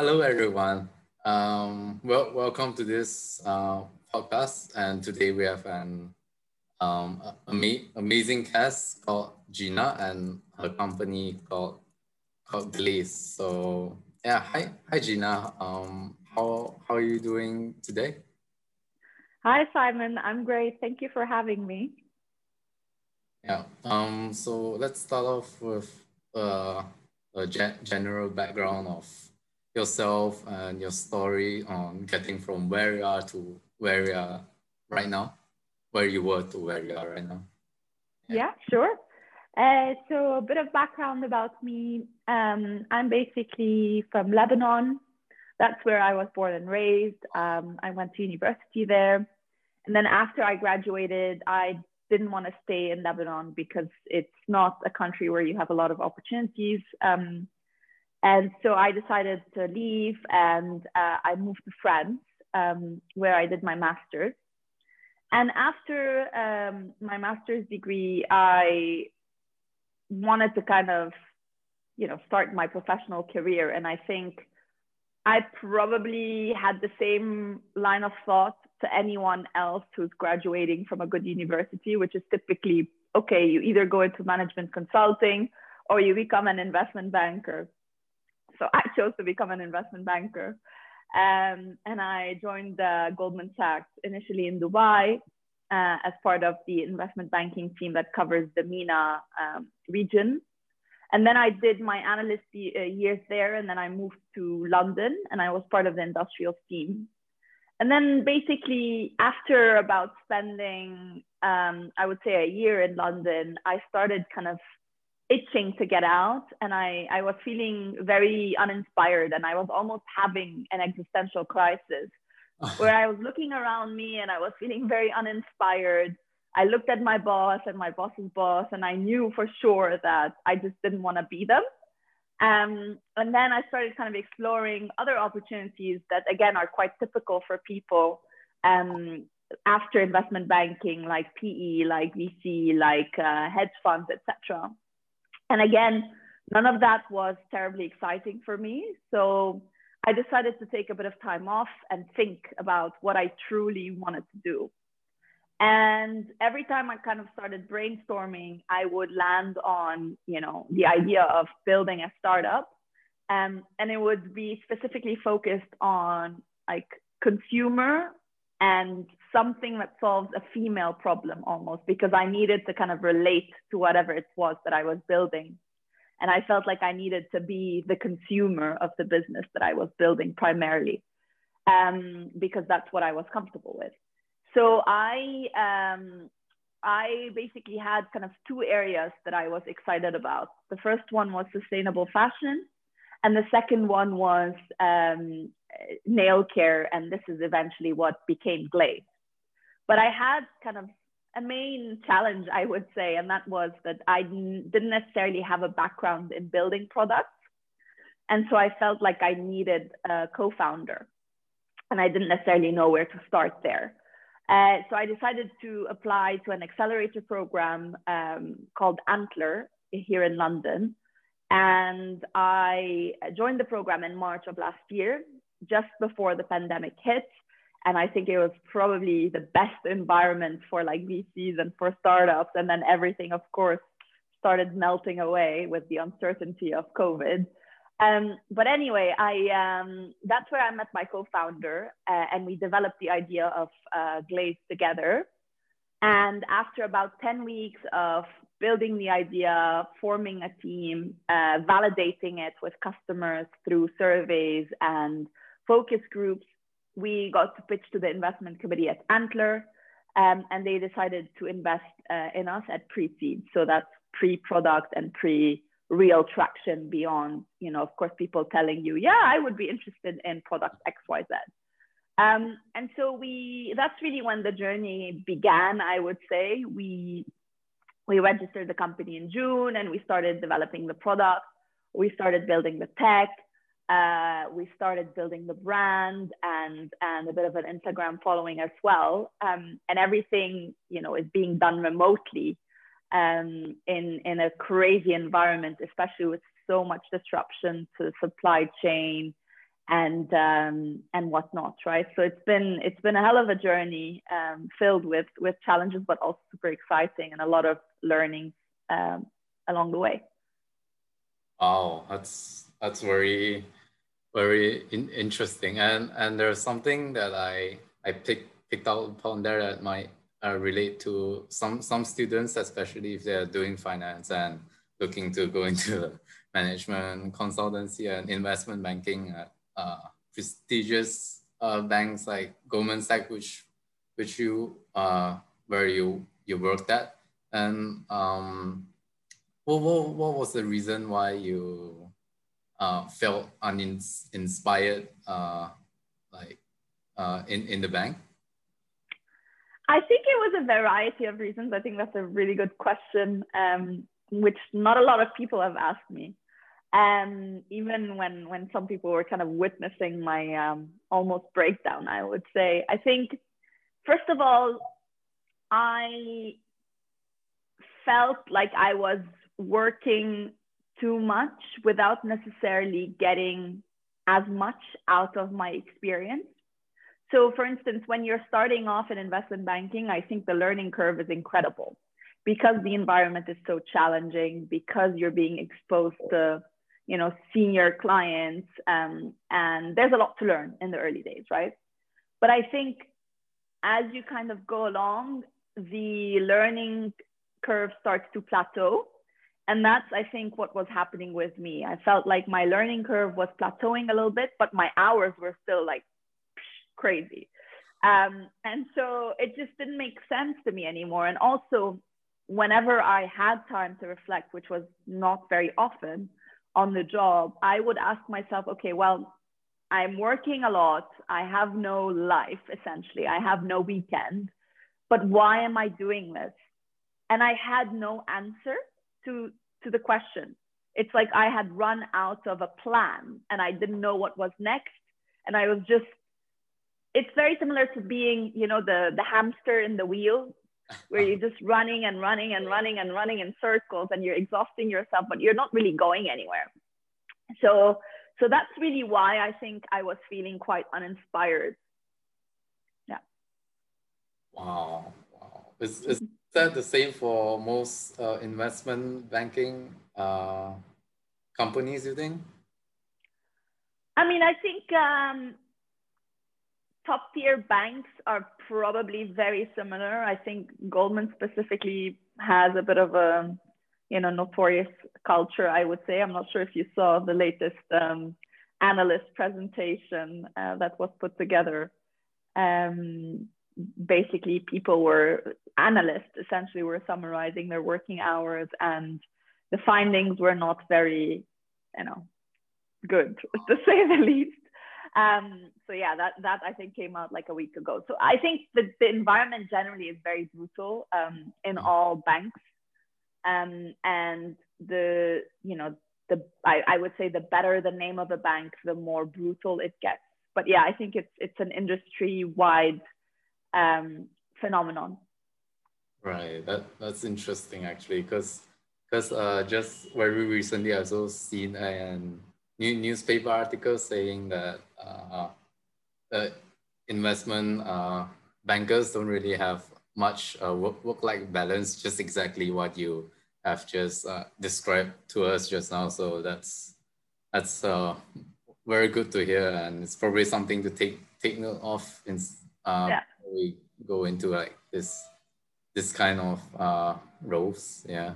Hello, everyone. Um, well, welcome to this uh, podcast. And today we have an um, ama- amazing guest called Gina and her company called called Glaze. So yeah, hi, hi Gina. Um, how how are you doing today? Hi Simon, I'm great. Thank you for having me. Yeah. Um. So let's start off with uh, a gen- general background of yourself and your story on getting from where you are to where you are right now, where you were to where you are right now. Yeah, yeah sure. Uh, so a bit of background about me. Um, I'm basically from Lebanon. That's where I was born and raised. Um, I went to university there. And then after I graduated, I didn't want to stay in Lebanon because it's not a country where you have a lot of opportunities. Um, and so I decided to leave and uh, I moved to France, um, where I did my master's. And after um, my master's degree, I wanted to kind of, you know, start my professional career. And I think I probably had the same line of thought to anyone else who's graduating from a good university, which is typically okay, you either go into management consulting or you become an investment banker. So I chose to become an investment banker. Um, and I joined uh, Goldman Sachs initially in Dubai uh, as part of the investment banking team that covers the MENA um, region. And then I did my analyst uh, years there, and then I moved to London, and I was part of the industrial team and then basically after about spending um, i would say a year in london i started kind of itching to get out and I, I was feeling very uninspired and i was almost having an existential crisis where i was looking around me and i was feeling very uninspired i looked at my boss and my boss's boss and i knew for sure that i just didn't want to be them um, and then I started kind of exploring other opportunities that, again, are quite typical for people um, after investment banking, like PE, like VC, like uh, hedge funds, etc. And again, none of that was terribly exciting for me. So I decided to take a bit of time off and think about what I truly wanted to do. And every time I kind of started brainstorming, I would land on, you know, the idea of building a startup. Um, and it would be specifically focused on like consumer and something that solves a female problem almost because I needed to kind of relate to whatever it was that I was building. And I felt like I needed to be the consumer of the business that I was building primarily um, because that's what I was comfortable with. So I um, I basically had kind of two areas that I was excited about. The first one was sustainable fashion, and the second one was um, nail care, and this is eventually what became Glaze. But I had kind of a main challenge, I would say, and that was that I didn't necessarily have a background in building products. And so I felt like I needed a co founder, and I didn't necessarily know where to start there. Uh, so I decided to apply to an accelerator program um, called Antler here in London. And I joined the program in March of last year, just before the pandemic hit. And I think it was probably the best environment for like VCs and for startups. And then everything, of course, started melting away with the uncertainty of COVID. Um, but anyway, I um, that's where I met my co-founder, uh, and we developed the idea of uh, Glaze together. And after about ten weeks of building the idea, forming a team, uh, validating it with customers through surveys and focus groups, we got to pitch to the investment committee at Antler, um, and they decided to invest uh, in us at pre-seed. So that's pre-product and pre real traction beyond, you know, of course, people telling you, yeah, I would be interested in product XYZ. Um, and so we, that's really when the journey began, I would say. We, we registered the company in June and we started developing the product. We started building the tech. Uh, we started building the brand and, and a bit of an Instagram following as well. Um, and everything, you know, is being done remotely um, in, in a crazy environment, especially with so much disruption to the supply chain and um, and whatnot, right? So it's been it's been a hell of a journey um, filled with with challenges, but also super exciting and a lot of learning um, along the way. Wow, that's that's very very in, interesting, and and there's something that I I picked picked out upon there that might uh, relate to some some students, especially if they're doing finance and looking to go into management consultancy and investment banking at uh, prestigious uh, banks like Goldman Sachs, which which you uh, where you you worked at, and um, what, what, what was the reason why you uh, felt uninspired uh, like uh, in in the bank? I think it was a variety of reasons. I think that's a really good question, um, which not a lot of people have asked me and even when when some people were kind of witnessing my um, almost breakdown i would say i think first of all i felt like i was working too much without necessarily getting as much out of my experience. So for instance when you're starting off in investment banking i think the learning curve is incredible because the environment is so challenging because you're being exposed to you know senior clients um, and there's a lot to learn in the early days right? But i think as you kind of go along the learning curve starts to plateau and that's i think what was happening with me i felt like my learning curve was plateauing a little bit but my hours were still like crazy um, and so it just didn't make sense to me anymore and also whenever i had time to reflect which was not very often on the job, I would ask myself, okay, well, I'm working a lot. I have no life, essentially. I have no weekend. But why am I doing this? And I had no answer to, to the question. It's like I had run out of a plan and I didn't know what was next. And I was just, it's very similar to being, you know, the, the hamster in the wheel where you're just running and running and running and running in circles and you're exhausting yourself, but you're not really going anywhere. So, so that's really why I think I was feeling quite uninspired. Yeah. Wow. Wow. Is, is that the same for most uh, investment banking uh, companies, you think? I mean, I think um, top tier banks are probably very similar. I think Goldman specifically has a bit of a you know notorious culture. I would say. I'm not sure if you saw the latest um, analyst presentation uh, that was put together. Um, basically, people were analysts essentially were summarizing their working hours, and the findings were not very, you know, good to say the least. Um, so yeah, that that I think came out like a week ago. So I think the, the environment generally is very brutal um, in mm. all banks, um, and the you know the I, I would say the better the name of a bank, the more brutal it gets. But yeah, I think it's it's an industry wide um, phenomenon. Right. That that's interesting actually, because because uh, just very recently I also seen a new newspaper article saying that uh, uh, investment uh, bankers don't really have much uh, work, work-life balance, just exactly what you have just uh, described to us just now. So that's that's uh, very good to hear, and it's probably something to take take note of in uh, yeah. We go into like this this kind of uh, roles. Yeah.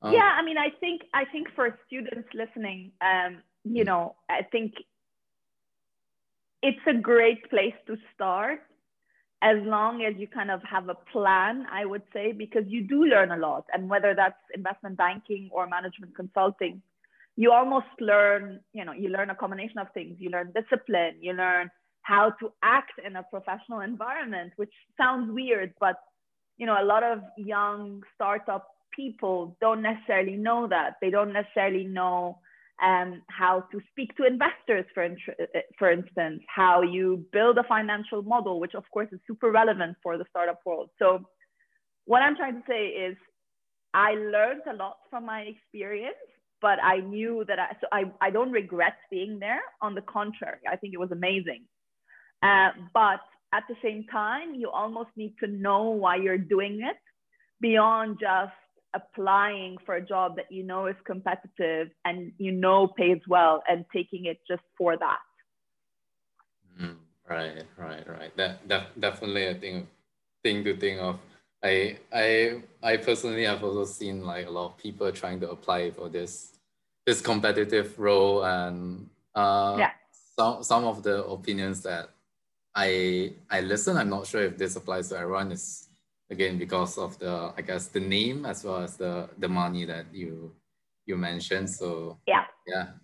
Um, yeah, I mean, I think I think for students listening, um, you know, I think it's a great place to start as long as you kind of have a plan, I would say, because you do learn a lot. And whether that's investment banking or management consulting, you almost learn, you know, you learn a combination of things. You learn discipline, you learn how to act in a professional environment, which sounds weird, but you know, a lot of young startup people don't necessarily know that. They don't necessarily know um, how to speak to investors, for, for instance, how you build a financial model, which of course is super relevant for the startup world. So what I'm trying to say is I learned a lot from my experience, but I knew that I, so I, I don't regret being there. On the contrary, I think it was amazing. Uh, but at the same time, you almost need to know why you're doing it beyond just applying for a job that you know is competitive and you know pays well and taking it just for that. Mm, right, right, right. That, that definitely I think thing to think of. I I I personally have also seen like a lot of people trying to apply for this this competitive role and uh, yeah. some some of the opinions that I I listen. I'm not sure if this applies to everyone. Is again because of the I guess the name as well as the the money that you you mentioned. So yeah, yeah.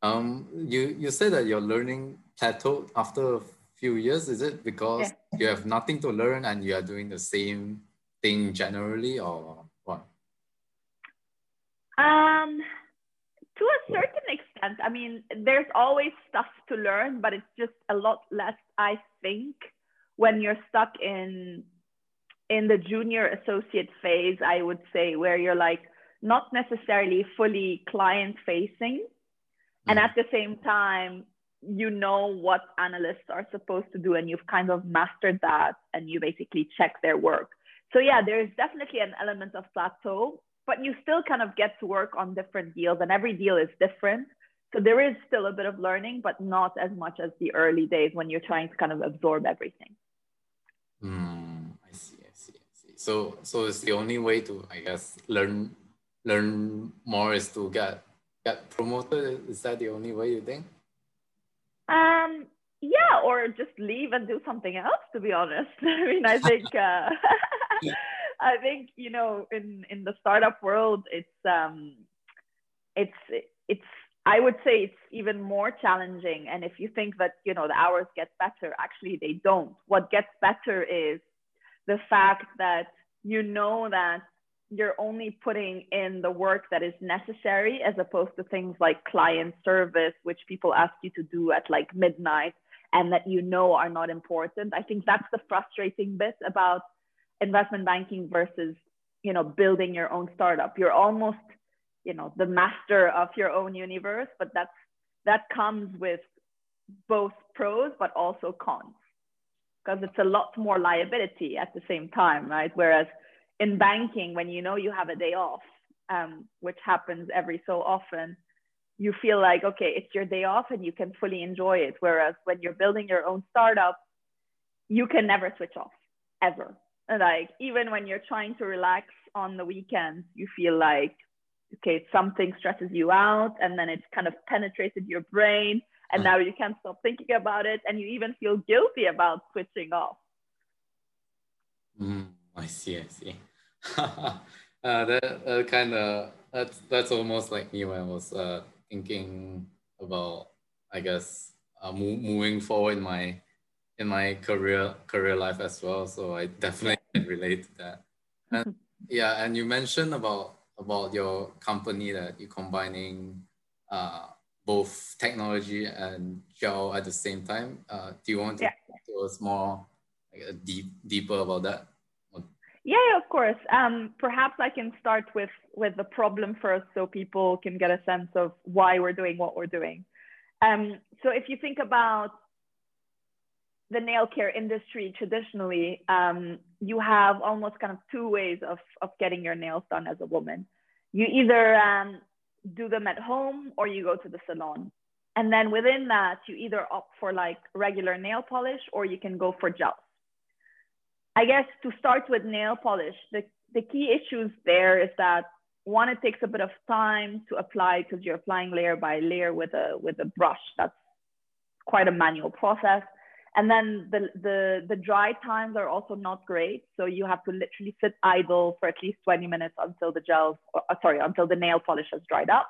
Um, you you said that your learning plateaued after a few years. Is it because yeah. you have nothing to learn and you are doing the same thing generally, or what? Um, to a certain extent. I mean, there's always stuff to learn, but it's just a lot less, I think, when you're stuck in in the junior associate phase, I would say, where you're like not necessarily fully client facing. And mm. at the same time, you know what analysts are supposed to do, and you've kind of mastered that, and you basically check their work. So, yeah, there's definitely an element of plateau, but you still kind of get to work on different deals, and every deal is different. So there is still a bit of learning, but not as much as the early days when you're trying to kind of absorb everything. Mm, I see, I see, I see. So, so it's the only way to, I guess, learn learn more is to get get promoted. Is that the only way you think? Um, yeah, or just leave and do something else. To be honest, I mean, I think. Uh, I think you know in in the startup world, it's um, it's it's I would say it's even more challenging. And if you think that you know the hours get better, actually they don't. What gets better is the fact that you know that you're only putting in the work that is necessary as opposed to things like client service which people ask you to do at like midnight and that you know are not important i think that's the frustrating bit about investment banking versus you know building your own startup. You're almost you know the master of your own universe but that's that comes with both pros but also cons. Because it's a lot more liability at the same time right? Whereas in banking when you know you have a day off um, which happens every so often you feel like okay it's your day off and you can fully enjoy it. Whereas when you're building your own startup you can never switch off ever like even when you're trying to relax on the weekends you feel like okay something stresses you out and then it's kind of penetrated your brain and now you can't stop thinking about it and you even feel guilty about switching off. Mm, i see i see. Uh, that uh, kind of that's that's almost like me when i was uh, thinking about i guess uh, mo- moving forward in my in my career career life as well. So I definitely can relate to that. And yeah, and you mentioned about about your company that you're combining uh, both technology and gel at the same time. Uh, do you want to yeah. talk to us more like, deep deeper about that? Yeah, of course. Um, perhaps I can start with with the problem first, so people can get a sense of why we're doing what we're doing. Um, so if you think about the nail care industry traditionally, um, you have almost kind of two ways of, of getting your nails done as a woman. You either um, do them at home or you go to the salon. And then within that, you either opt for like regular nail polish or you can go for gels. I guess to start with nail polish, the, the key issues there is that one, it takes a bit of time to apply because you're applying layer by layer with a, with a brush. That's quite a manual process and then the, the, the dry times are also not great. So you have to literally sit idle for at least 20 minutes until the gels, or, uh, sorry, until the nail polish has dried up.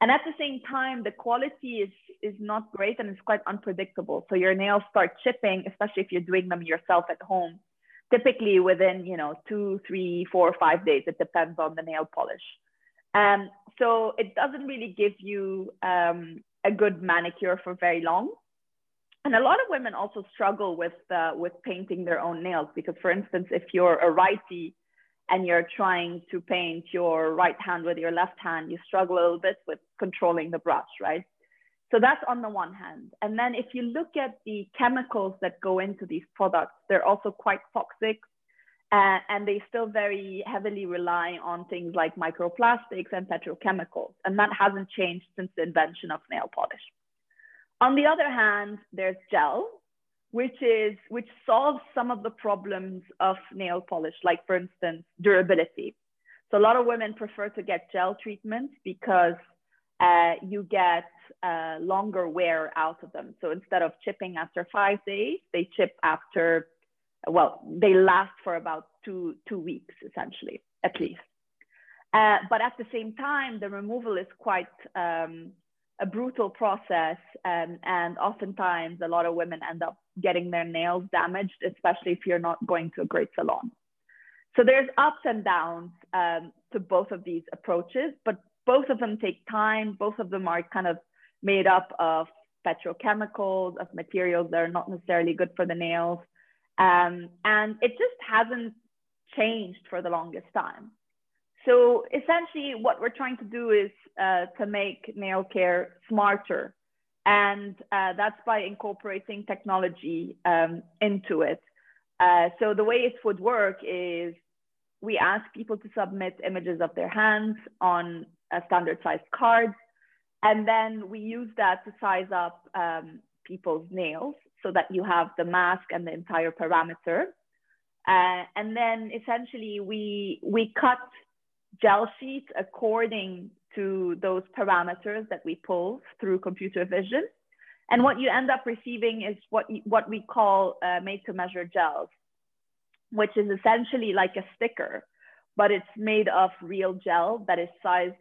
And at the same time, the quality is, is not great and it's quite unpredictable. So your nails start chipping, especially if you're doing them yourself at home, typically within, you know, two, three, four, five days. It depends on the nail polish. Um, so it doesn't really give you um, a good manicure for very long and a lot of women also struggle with uh, with painting their own nails because for instance if you're a righty and you're trying to paint your right hand with your left hand, you struggle a little bit with controlling the brush, right? So that's on the one hand. And then if you look at the chemicals that go into these products, they're also quite toxic. Uh, and they still very heavily rely on things like microplastics and petrochemicals. And that hasn't changed since the invention of nail polish. On the other hand, there's gel, which is which solves some of the problems of nail polish, like for instance, durability. So a lot of women prefer to get gel treatments because uh, you get uh, longer wear out of them. So instead of chipping after five days, they chip after, well, they last for about two, two weeks, essentially, at least. Uh, but at the same time, the removal is quite um, a brutal process. Um, and oftentimes, a lot of women end up getting their nails damaged, especially if you're not going to a great salon. So there's ups and downs um, to both of these approaches, but both of them take time. Both of them are kind of made up of petrochemicals, of materials that are not necessarily good for the nails. Um, and it just hasn't changed for the longest time. So essentially, what we're trying to do is uh, to make nail care smarter. And uh, that's by incorporating technology um, into it. Uh, so the way it would work is we ask people to submit images of their hands on a standard sized card. And then we use that to size up um, people's nails so that you have the mask and the entire parameter. Uh, and then essentially we, we cut gel sheets according to those parameters that we pull through computer vision. And what you end up receiving is what, what we call uh, made to measure gels, which is essentially like a sticker, but it's made of real gel that is sized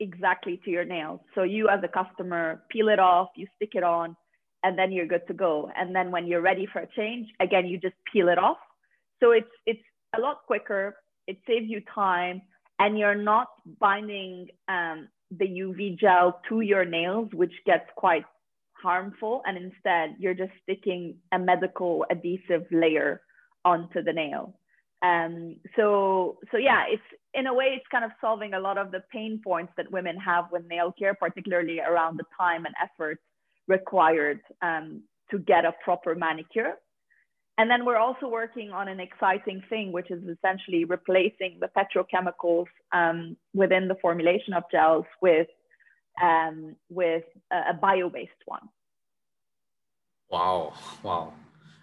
exactly to your nails. So you as a customer peel it off, you stick it on, and then you're good to go. And then when you're ready for a change, again, you just peel it off. So it's it's a lot quicker. It saves you time, and you're not binding um, the UV gel to your nails, which gets quite harmful. And instead, you're just sticking a medical adhesive layer onto the nail. Um, so so yeah, it's in a way it's kind of solving a lot of the pain points that women have with nail care, particularly around the time and effort required um, to get a proper manicure. And then we're also working on an exciting thing, which is essentially replacing the petrochemicals um, within the formulation of gels with um, with a, bio-based one. Wow! Wow!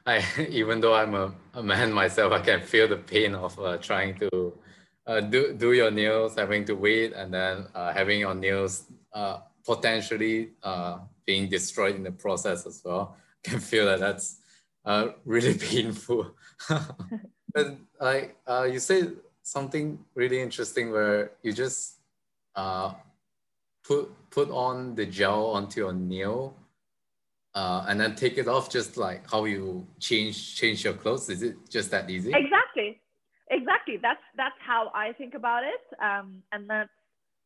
I even though I'm a, a man myself, I can feel the pain of uh, trying to uh, do do your nails, having to wait, and then uh, having your nails uh, potentially uh, being destroyed in the process as well. I can feel that that's uh, really painful. but like you said something really interesting where you just put put on the gel onto your nail uh, and then take it off just like how you change change your clothes. Is it just that easy? Exactly. Exactly. That's that's how i think about it. Um, and that's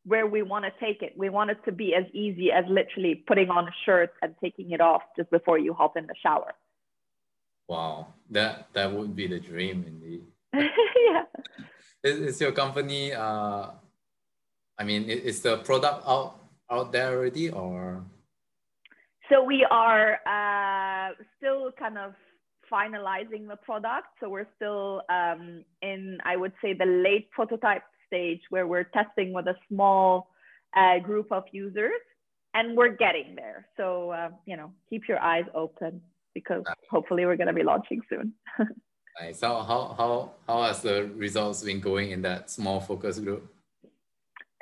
where we want to take it. We want it to be as easy as literally putting on a shirt and taking it off just before you hop in the shower wow. That that would be the dream indeed. Yeah. Is, is your company uh i mean is the product out out there already or? So we are uh, still kind of finalizing the product. So we're still um, in, I would say, the late prototype stage where we're testing with a small uh, group of users, and we're getting there. So uh, you know, keep your eyes open because hopefully we're going to be launching soon. So how how how has the results been going in that small focus group?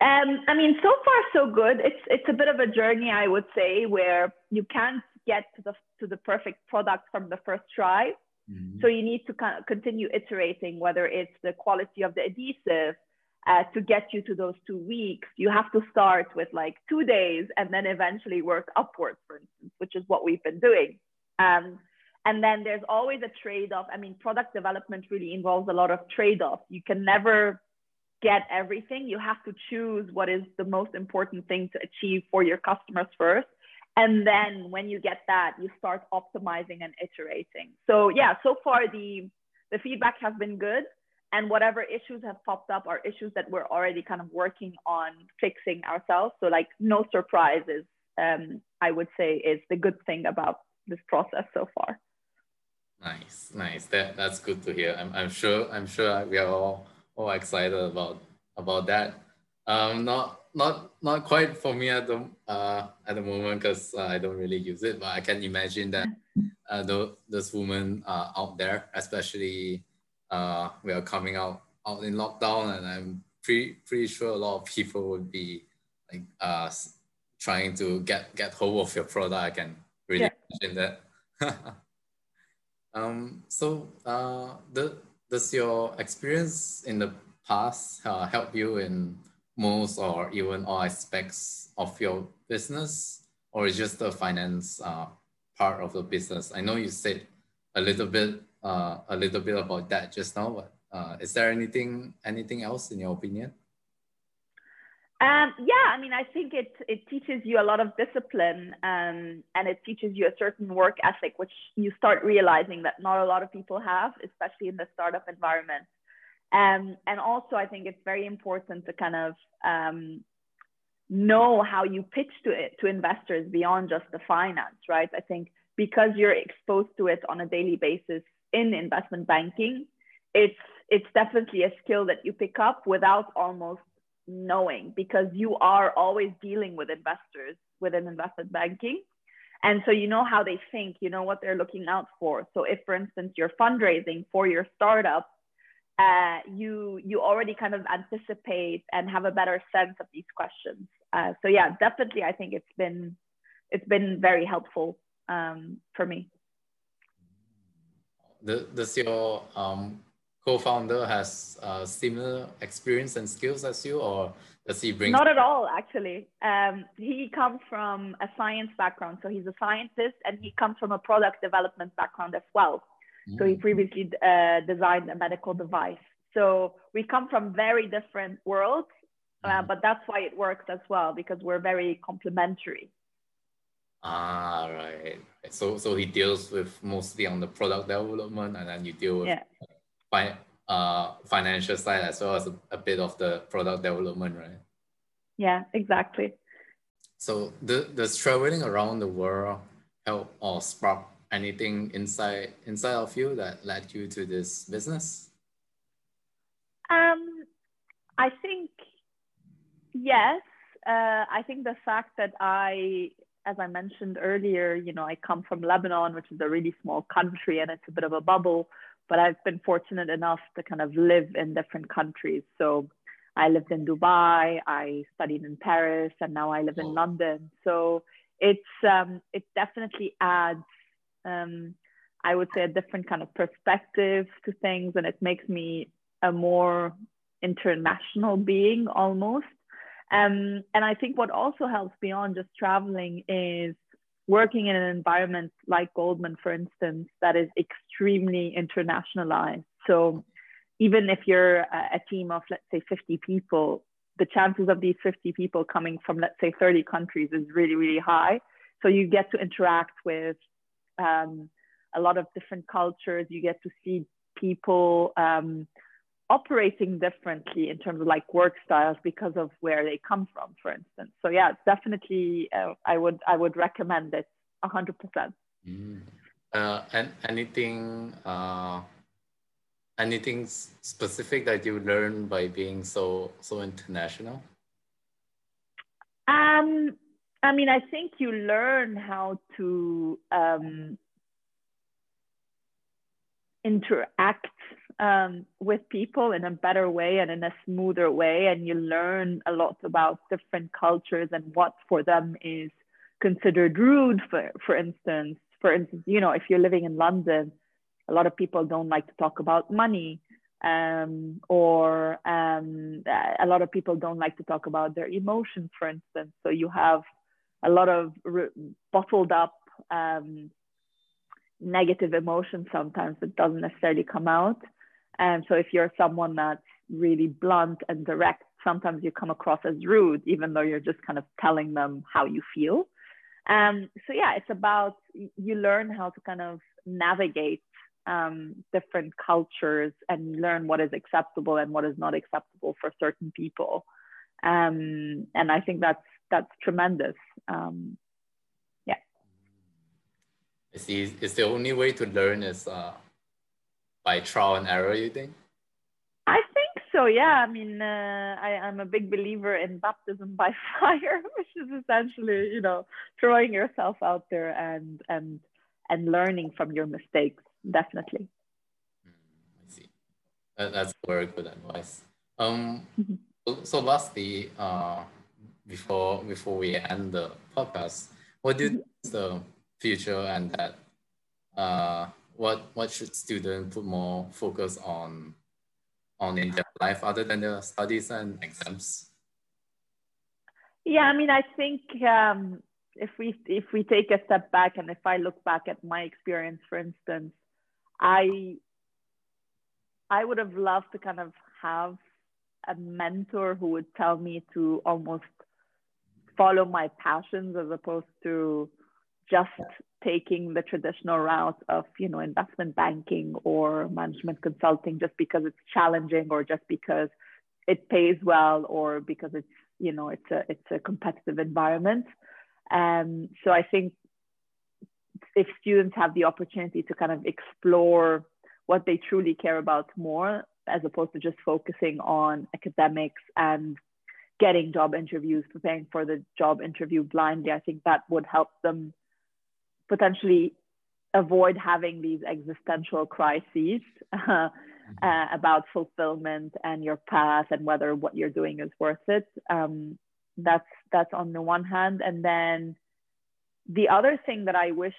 Um, I mean, so far so good. It's it's a bit of a journey, I would say, where you can't get to the to the perfect product from the first try. Mm-hmm. So you need to kind of continue iterating, whether it's the quality of the adhesive uh, to get you to those two weeks. You have to start with like two days and then eventually work upwards, for instance, which is what we've been doing. Um, and then there's always a trade off. I mean, product development really involves a lot of trade offs. You can never get everything. You have to choose what is the most important thing to achieve for your customers first. And then when you get that, you start optimizing and iterating. So yeah, so far the the feedback has been good. and whatever issues have popped up are issues that we're already kind of working on fixing ourselves. So like no surprises, um, I would say is the good thing about this process so far. Nice, nice. That that's good to hear. I'm, I'm sure I'm sure we are all, all excited about about that. Um, not not not quite for me at the uh, at the moment because uh, I don't really use it, but I can imagine that uh, the, those women are out there, especially uh, we are coming out out in lockdown, and I'm pretty pretty sure a lot of people would be like uh, trying to get get hold of your product. and really yeah. Imagine that. um, so uh, the, does your experience in the past uh, help you in most or even all aspects of your business, or is just the finance uh, part of the business? I know you said a little bit uh, a little bit about that just now, but uh, is there anything anything else in your opinion? Um, yeah, I mean, I think it it teaches you a lot of discipline, um, and it teaches you a certain work ethic, which you start realizing that not a lot of people have, especially in the startup environment. Um, and also, I think it's very important to kind of um, know how you pitch to it to investors beyond just the finance, right? I think because you're exposed to it on a daily basis in investment banking, it's it's definitely a skill that you pick up without almost knowing because you are always dealing with investors within investment banking. And so you know how they think, you know what they're looking out for. So if, for instance, you're fundraising for your startup, uh, you you already kind of anticipate and have a better sense of these questions. Uh, so yeah, definitely, I think it's been it's been very helpful um, for me. Does your um, co-founder has uh, similar experience and skills as you, or does he bring? Not at all, actually. Um, he comes from a science background, so he's a scientist, and he comes from a product development background as well. So he mm. previously uh, designed a medical device. So we come from very different worlds, uh, mm. but that's why it works as well because we're very complementary. Ah, right. So so he deals with mostly on the product development, and then you deal with yeah. Fi- uh, financial side as well as a, a bit of the product development, right? Yeah, exactly. So the, does traveling around the world help or spark anything inside inside of you that led you to this business? Um, I think yes. Uh, I think the fact that I, as I mentioned earlier, you know, I come from Lebanon, which is a really small country, and it's a bit of a bubble. But I've been fortunate enough to kind of live in different countries. So I lived in Dubai, I studied in Paris, and now I live in London. So it's um, it definitely adds um, I would say, a different kind of perspective to things, and it makes me a more international being almost. Um, and I think what also helps beyond just traveling is working in an environment like Goldman, for instance, that is extremely internationalized. So even if you're a, team of, let's say, 50 people, the chances of these 50 people coming from, let's say, 30 countries is really, really high. So you get to interact with um, a lot of different cultures. You get to see people um, operating differently in terms of like work styles because of where they come from, for instance. So yeah, definitely, uh, I would I would recommend it hundred percent. Mm. Uh, and anything uh, anything specific that you learned by being so so international? Um, I mean, I think you learn how to um, interact um, with people in a better way and in a smoother way. And you learn a lot about different cultures and what for them is considered rude, for, for instance. For instance, you know, if you're living in London, a lot of people don't like to talk about money. Um, or um, a lot of people don't like to talk about their emotions, for instance. So you have a lot of re- bottled up um, negative emotions sometimes that doesn't necessarily come out. And so if you're someone that's really blunt and direct, sometimes you come across as rude, even though you're just kind of telling them how you feel. Um, so yeah, it's about you learn how to kind of navigate um, different cultures and learn what is acceptable and what is not acceptable for certain people. Um, and I think that's that's tremendous. Um, yeah. The, is the only way to learn is uh, by trial and error, you think? I think so, yeah. I mean, uh, I, am a big believer in baptism by fire, which is essentially, you know, throwing yourself out there and and and learning from your mistakes. Definitely. Mm, I see. That, that's very good advice. Um, mm-hmm. so, so lastly, uh, before before we end the podcast, what do you think is the future and that uh, what what should students put more focus on on in their life other than their studies and exams? Yeah, I mean, I think um, if we if we take a step back and if I look back at my experience, for instance, I I would have loved to kind of have a mentor who would tell me to almost follow my passions as opposed to just taking the traditional route of you know investment banking or management consulting just because it's challenging or just because it pays well or because it's you know it's a it's a competitive environment. Um, so i think if students have the opportunity to kind of explore what they truly care about more as opposed to just focusing on academics and getting job interviews, preparing for the job interview blindly, I think that would help them potentially avoid having these existential crises uh, uh, about fulfillment and your path and whether what you're doing is worth it. Um, that's that's on the one hand, and then the other thing that I wish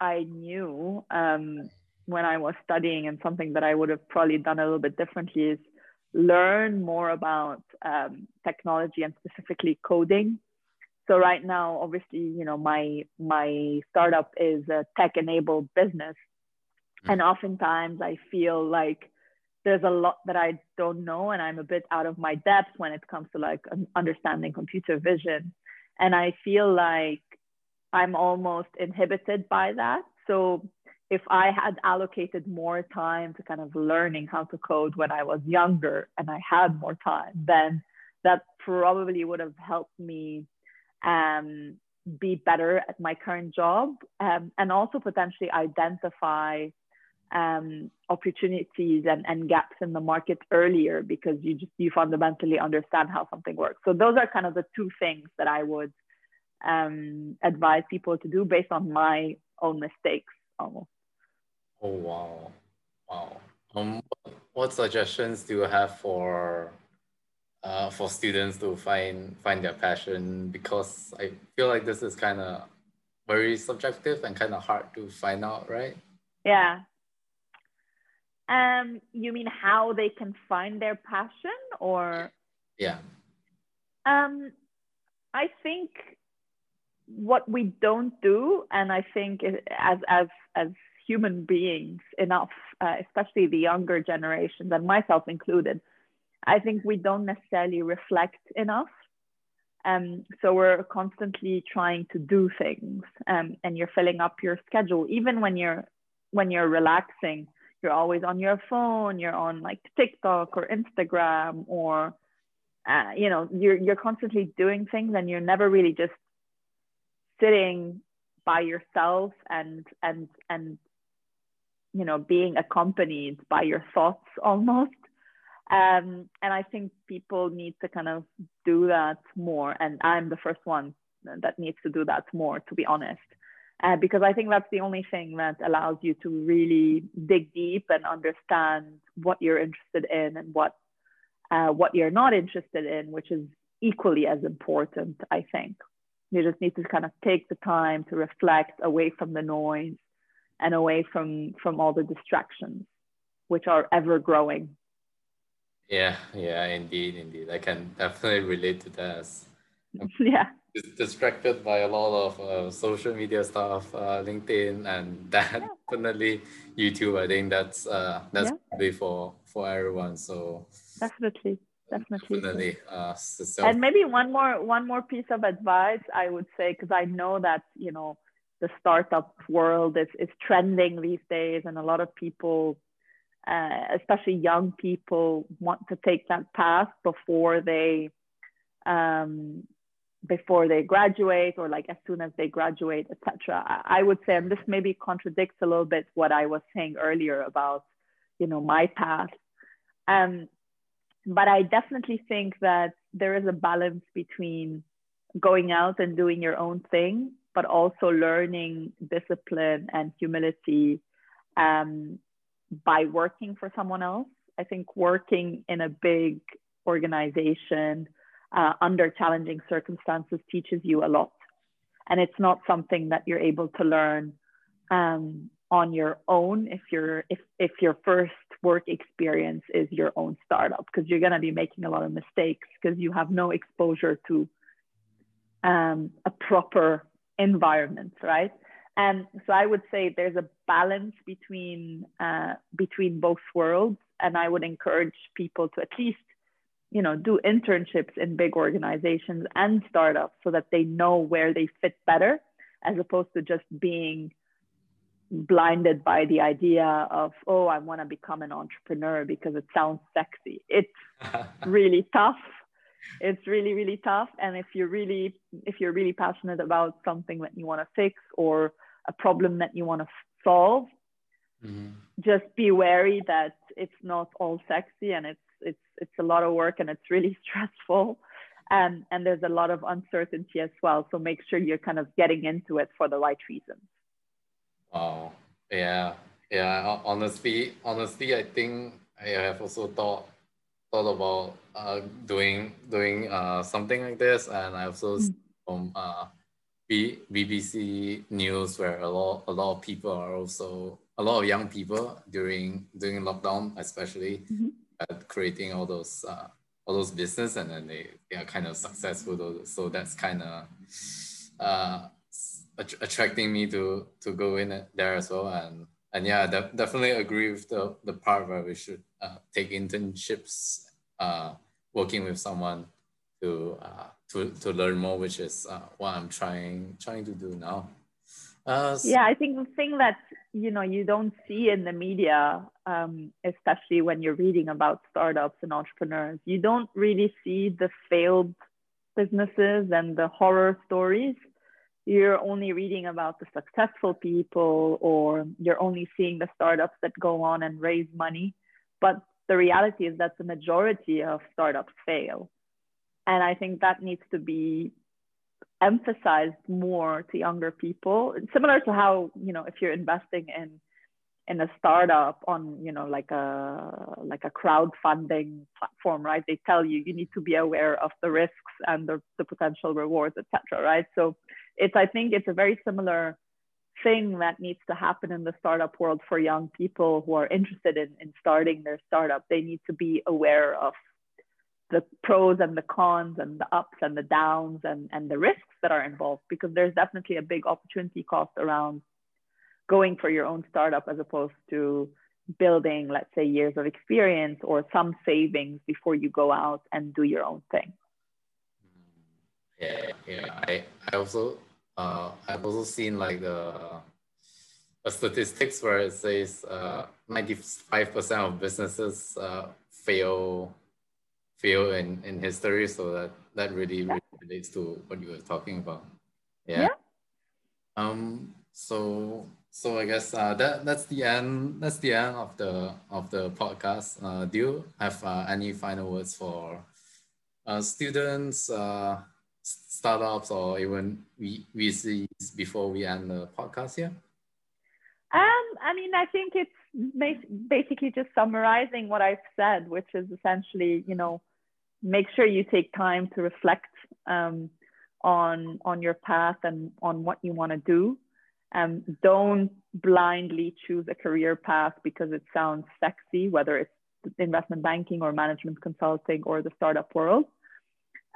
I knew um, when I was studying and something that I would have probably done a little bit differently is learn more about um, technology and specifically coding. So right now, obviously, you know, my my startup is a tech-enabled business, mm. and oftentimes I feel like there's a lot that I don't know, and I'm a bit out of my depth when it comes to like understanding computer vision, and I feel like I'm almost inhibited by that. So if I had allocated more time to kind of learning how to code when I was younger and I had more time, then that probably would have helped me um, be better at my current job um, and also potentially identify um, opportunities and, and gaps in the market earlier because you just you fundamentally understand how something works. So those are kind of the two things that I would um, advise people to do based on my own mistakes almost. Oh wow, wow. Um, what suggestions do you have for uh, for students to find find their passion? Because I feel like this is kind of very subjective and kind of hard to find out, right? Yeah. Um, you mean how they can find their passion, or? Yeah. Um, I think what we don't do, and I think as as as human beings enough, uh, especially the younger generations and myself included. I think we don't necessarily reflect enough. Um, so we're constantly trying to do things, um, and you're filling up your schedule. Even when you're when you're relaxing, you're always on your phone. You're on like TikTok or Instagram, or uh, you know, you're you're constantly doing things, and you're never really just sitting by yourself and and and you know being accompanied by your thoughts almost um, and i think people need to kind of do that more. And i'm the first one that needs to do that more to be honest. Uh, because i think that's the only thing that allows you to really dig deep and understand what you're interested in and what uh, what you're not interested in which is equally as important i think. You just need to kind of take the time to reflect away from the noise and away from from all the distractions which are ever growing yeah yeah indeed indeed i can definitely relate to that yeah distracted by a lot of uh, social media stuff uh, linkedin and that definitely yeah. youtube i think that's uh that's yeah. probably for for everyone so definitely definitely, definitely uh, so. and maybe one more one more piece of advice i would say because i know that you know the startup world is, is trending these days, and a lot of people, uh, especially young people, want to take that path before they um, before they graduate or like as soon as they graduate, etc. I, I would say, and this maybe contradicts a little bit what I was saying earlier about, you know, my path. Um, but I definitely think that there is a balance between going out and doing your own thing, but also learning discipline and humility um, by working for someone else. I think working in a big organization uh, under challenging circumstances teaches you a lot. And it's not something that you're able to learn um, on your own if you're if if your first work experience is your own startup because you're going to be making a lot of mistakes because you have no exposure to um, a proper environment right and so i would say there's a balance between uh, between both worlds and i would encourage people to at least you know do internships in big organizations and startups so that they know where they fit better as opposed to just being blinded by the idea of oh i want to become an entrepreneur because it sounds sexy. It's really tough. It's really really tough. And if you're really if you're really passionate about something that you want to fix or a problem that you want to solve mm-hmm. just be wary that it's not all sexy and it's it's it's a lot of work and it's really stressful and and there's a lot of uncertainty as well so make sure you're kind of getting into it for the right reasons Wow. Yeah. Yeah. Honestly, honestly, I think I have also thought thought about uh, doing doing uh, something like this, and I also mm. from uh, BBC News where a lot a lot of people are also a lot of young people during during lockdown, especially mm-hmm. at creating all those uh, all those business, and then they, they are kind of successful. So that's kind of uh, attracting me to to go in there as well and and yeah de- definitely agree with the the part where we should uh, take internships uh, working with someone to uh, to to learn more which is uh, what i'm trying trying to do now uh, yeah i think the thing that you know you don't see in the media um, especially when you're reading about startups and entrepreneurs you don't really see the failed businesses and the horror stories you're only reading about the successful people or you're only seeing the startups that go on and raise money. But the reality is that the majority of startups fail. And I think that needs to be emphasized more to younger people, similar to how, you know, if you're investing in in a startup on you know like a like a crowdfunding platform right? They tell you you need to be aware of the risks and the, the potential rewards etc right? So it's i think it's a very similar thing that needs to happen in the startup world for young people who are interested in, in starting their startup. They need to be aware of the pros and the cons and the ups and the downs and, and the risks that are involved because there's definitely a big opportunity cost around going for your own startup as opposed to building let's say years of experience or some savings before you go out and do your own thing yeah, yeah. I, I also uh I've also seen like the uh, statistics where it says uh 95% of businesses uh fail fail in, in history. So that that really, yeah. really relates to what you were talking about. Yeah. yeah. Um so so I guess uh, that that's the end. That's the end of the of the podcast. Uh, do you have uh, any final words for uh, students, uh, startups or even we VCs before we end the podcast here? Um, I mean, I think it's basically just summarizing what I've said, which is essentially, you know, make sure you take time to reflect um, on on your path and on what you want to do. Um, don't blindly choose a career path because it sounds sexy, whether it's investment banking or management consulting or the startup world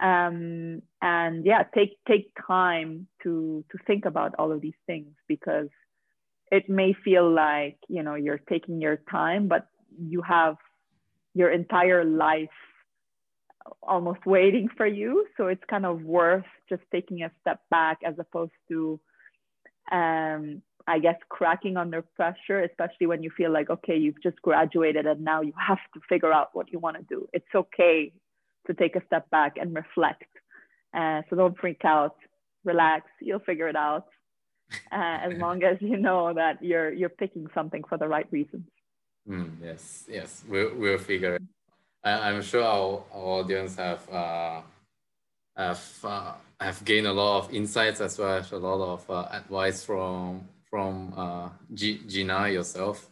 um, and yeah take take time to to think about all of these things because it may feel like you know you're taking your time but you have your entire life almost waiting for you so it's kind of worth just taking a step back as opposed to um, I guess cracking under pressure, especially when you feel like, okay, you've just graduated and now you have to figure out what you want to do. It's okay to take a step back and reflect. Uh, so don't freak out, relax, you'll figure it out. Uh, as long as you know that you're you're picking something for the right reasons. Mm, yes, yes, we'll, we'll figure it. I, I'm sure our, our audience have uh, have uh, have gained a lot of insights as well as a lot of uh, advice from from uh, G- Gina yourself.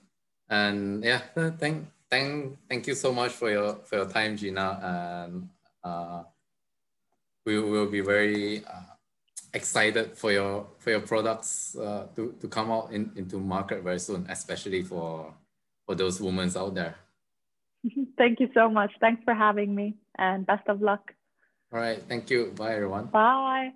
And yeah, thank thank thank you so much for your for your time, Gina. And uh, we will be very uh, excited for your for your products uh, to, to come out in, into market very soon, especially for for those women out there. Thank you so much. Thanks for having me and best of luck. All right. Thank you. Bye, everyone. Bye.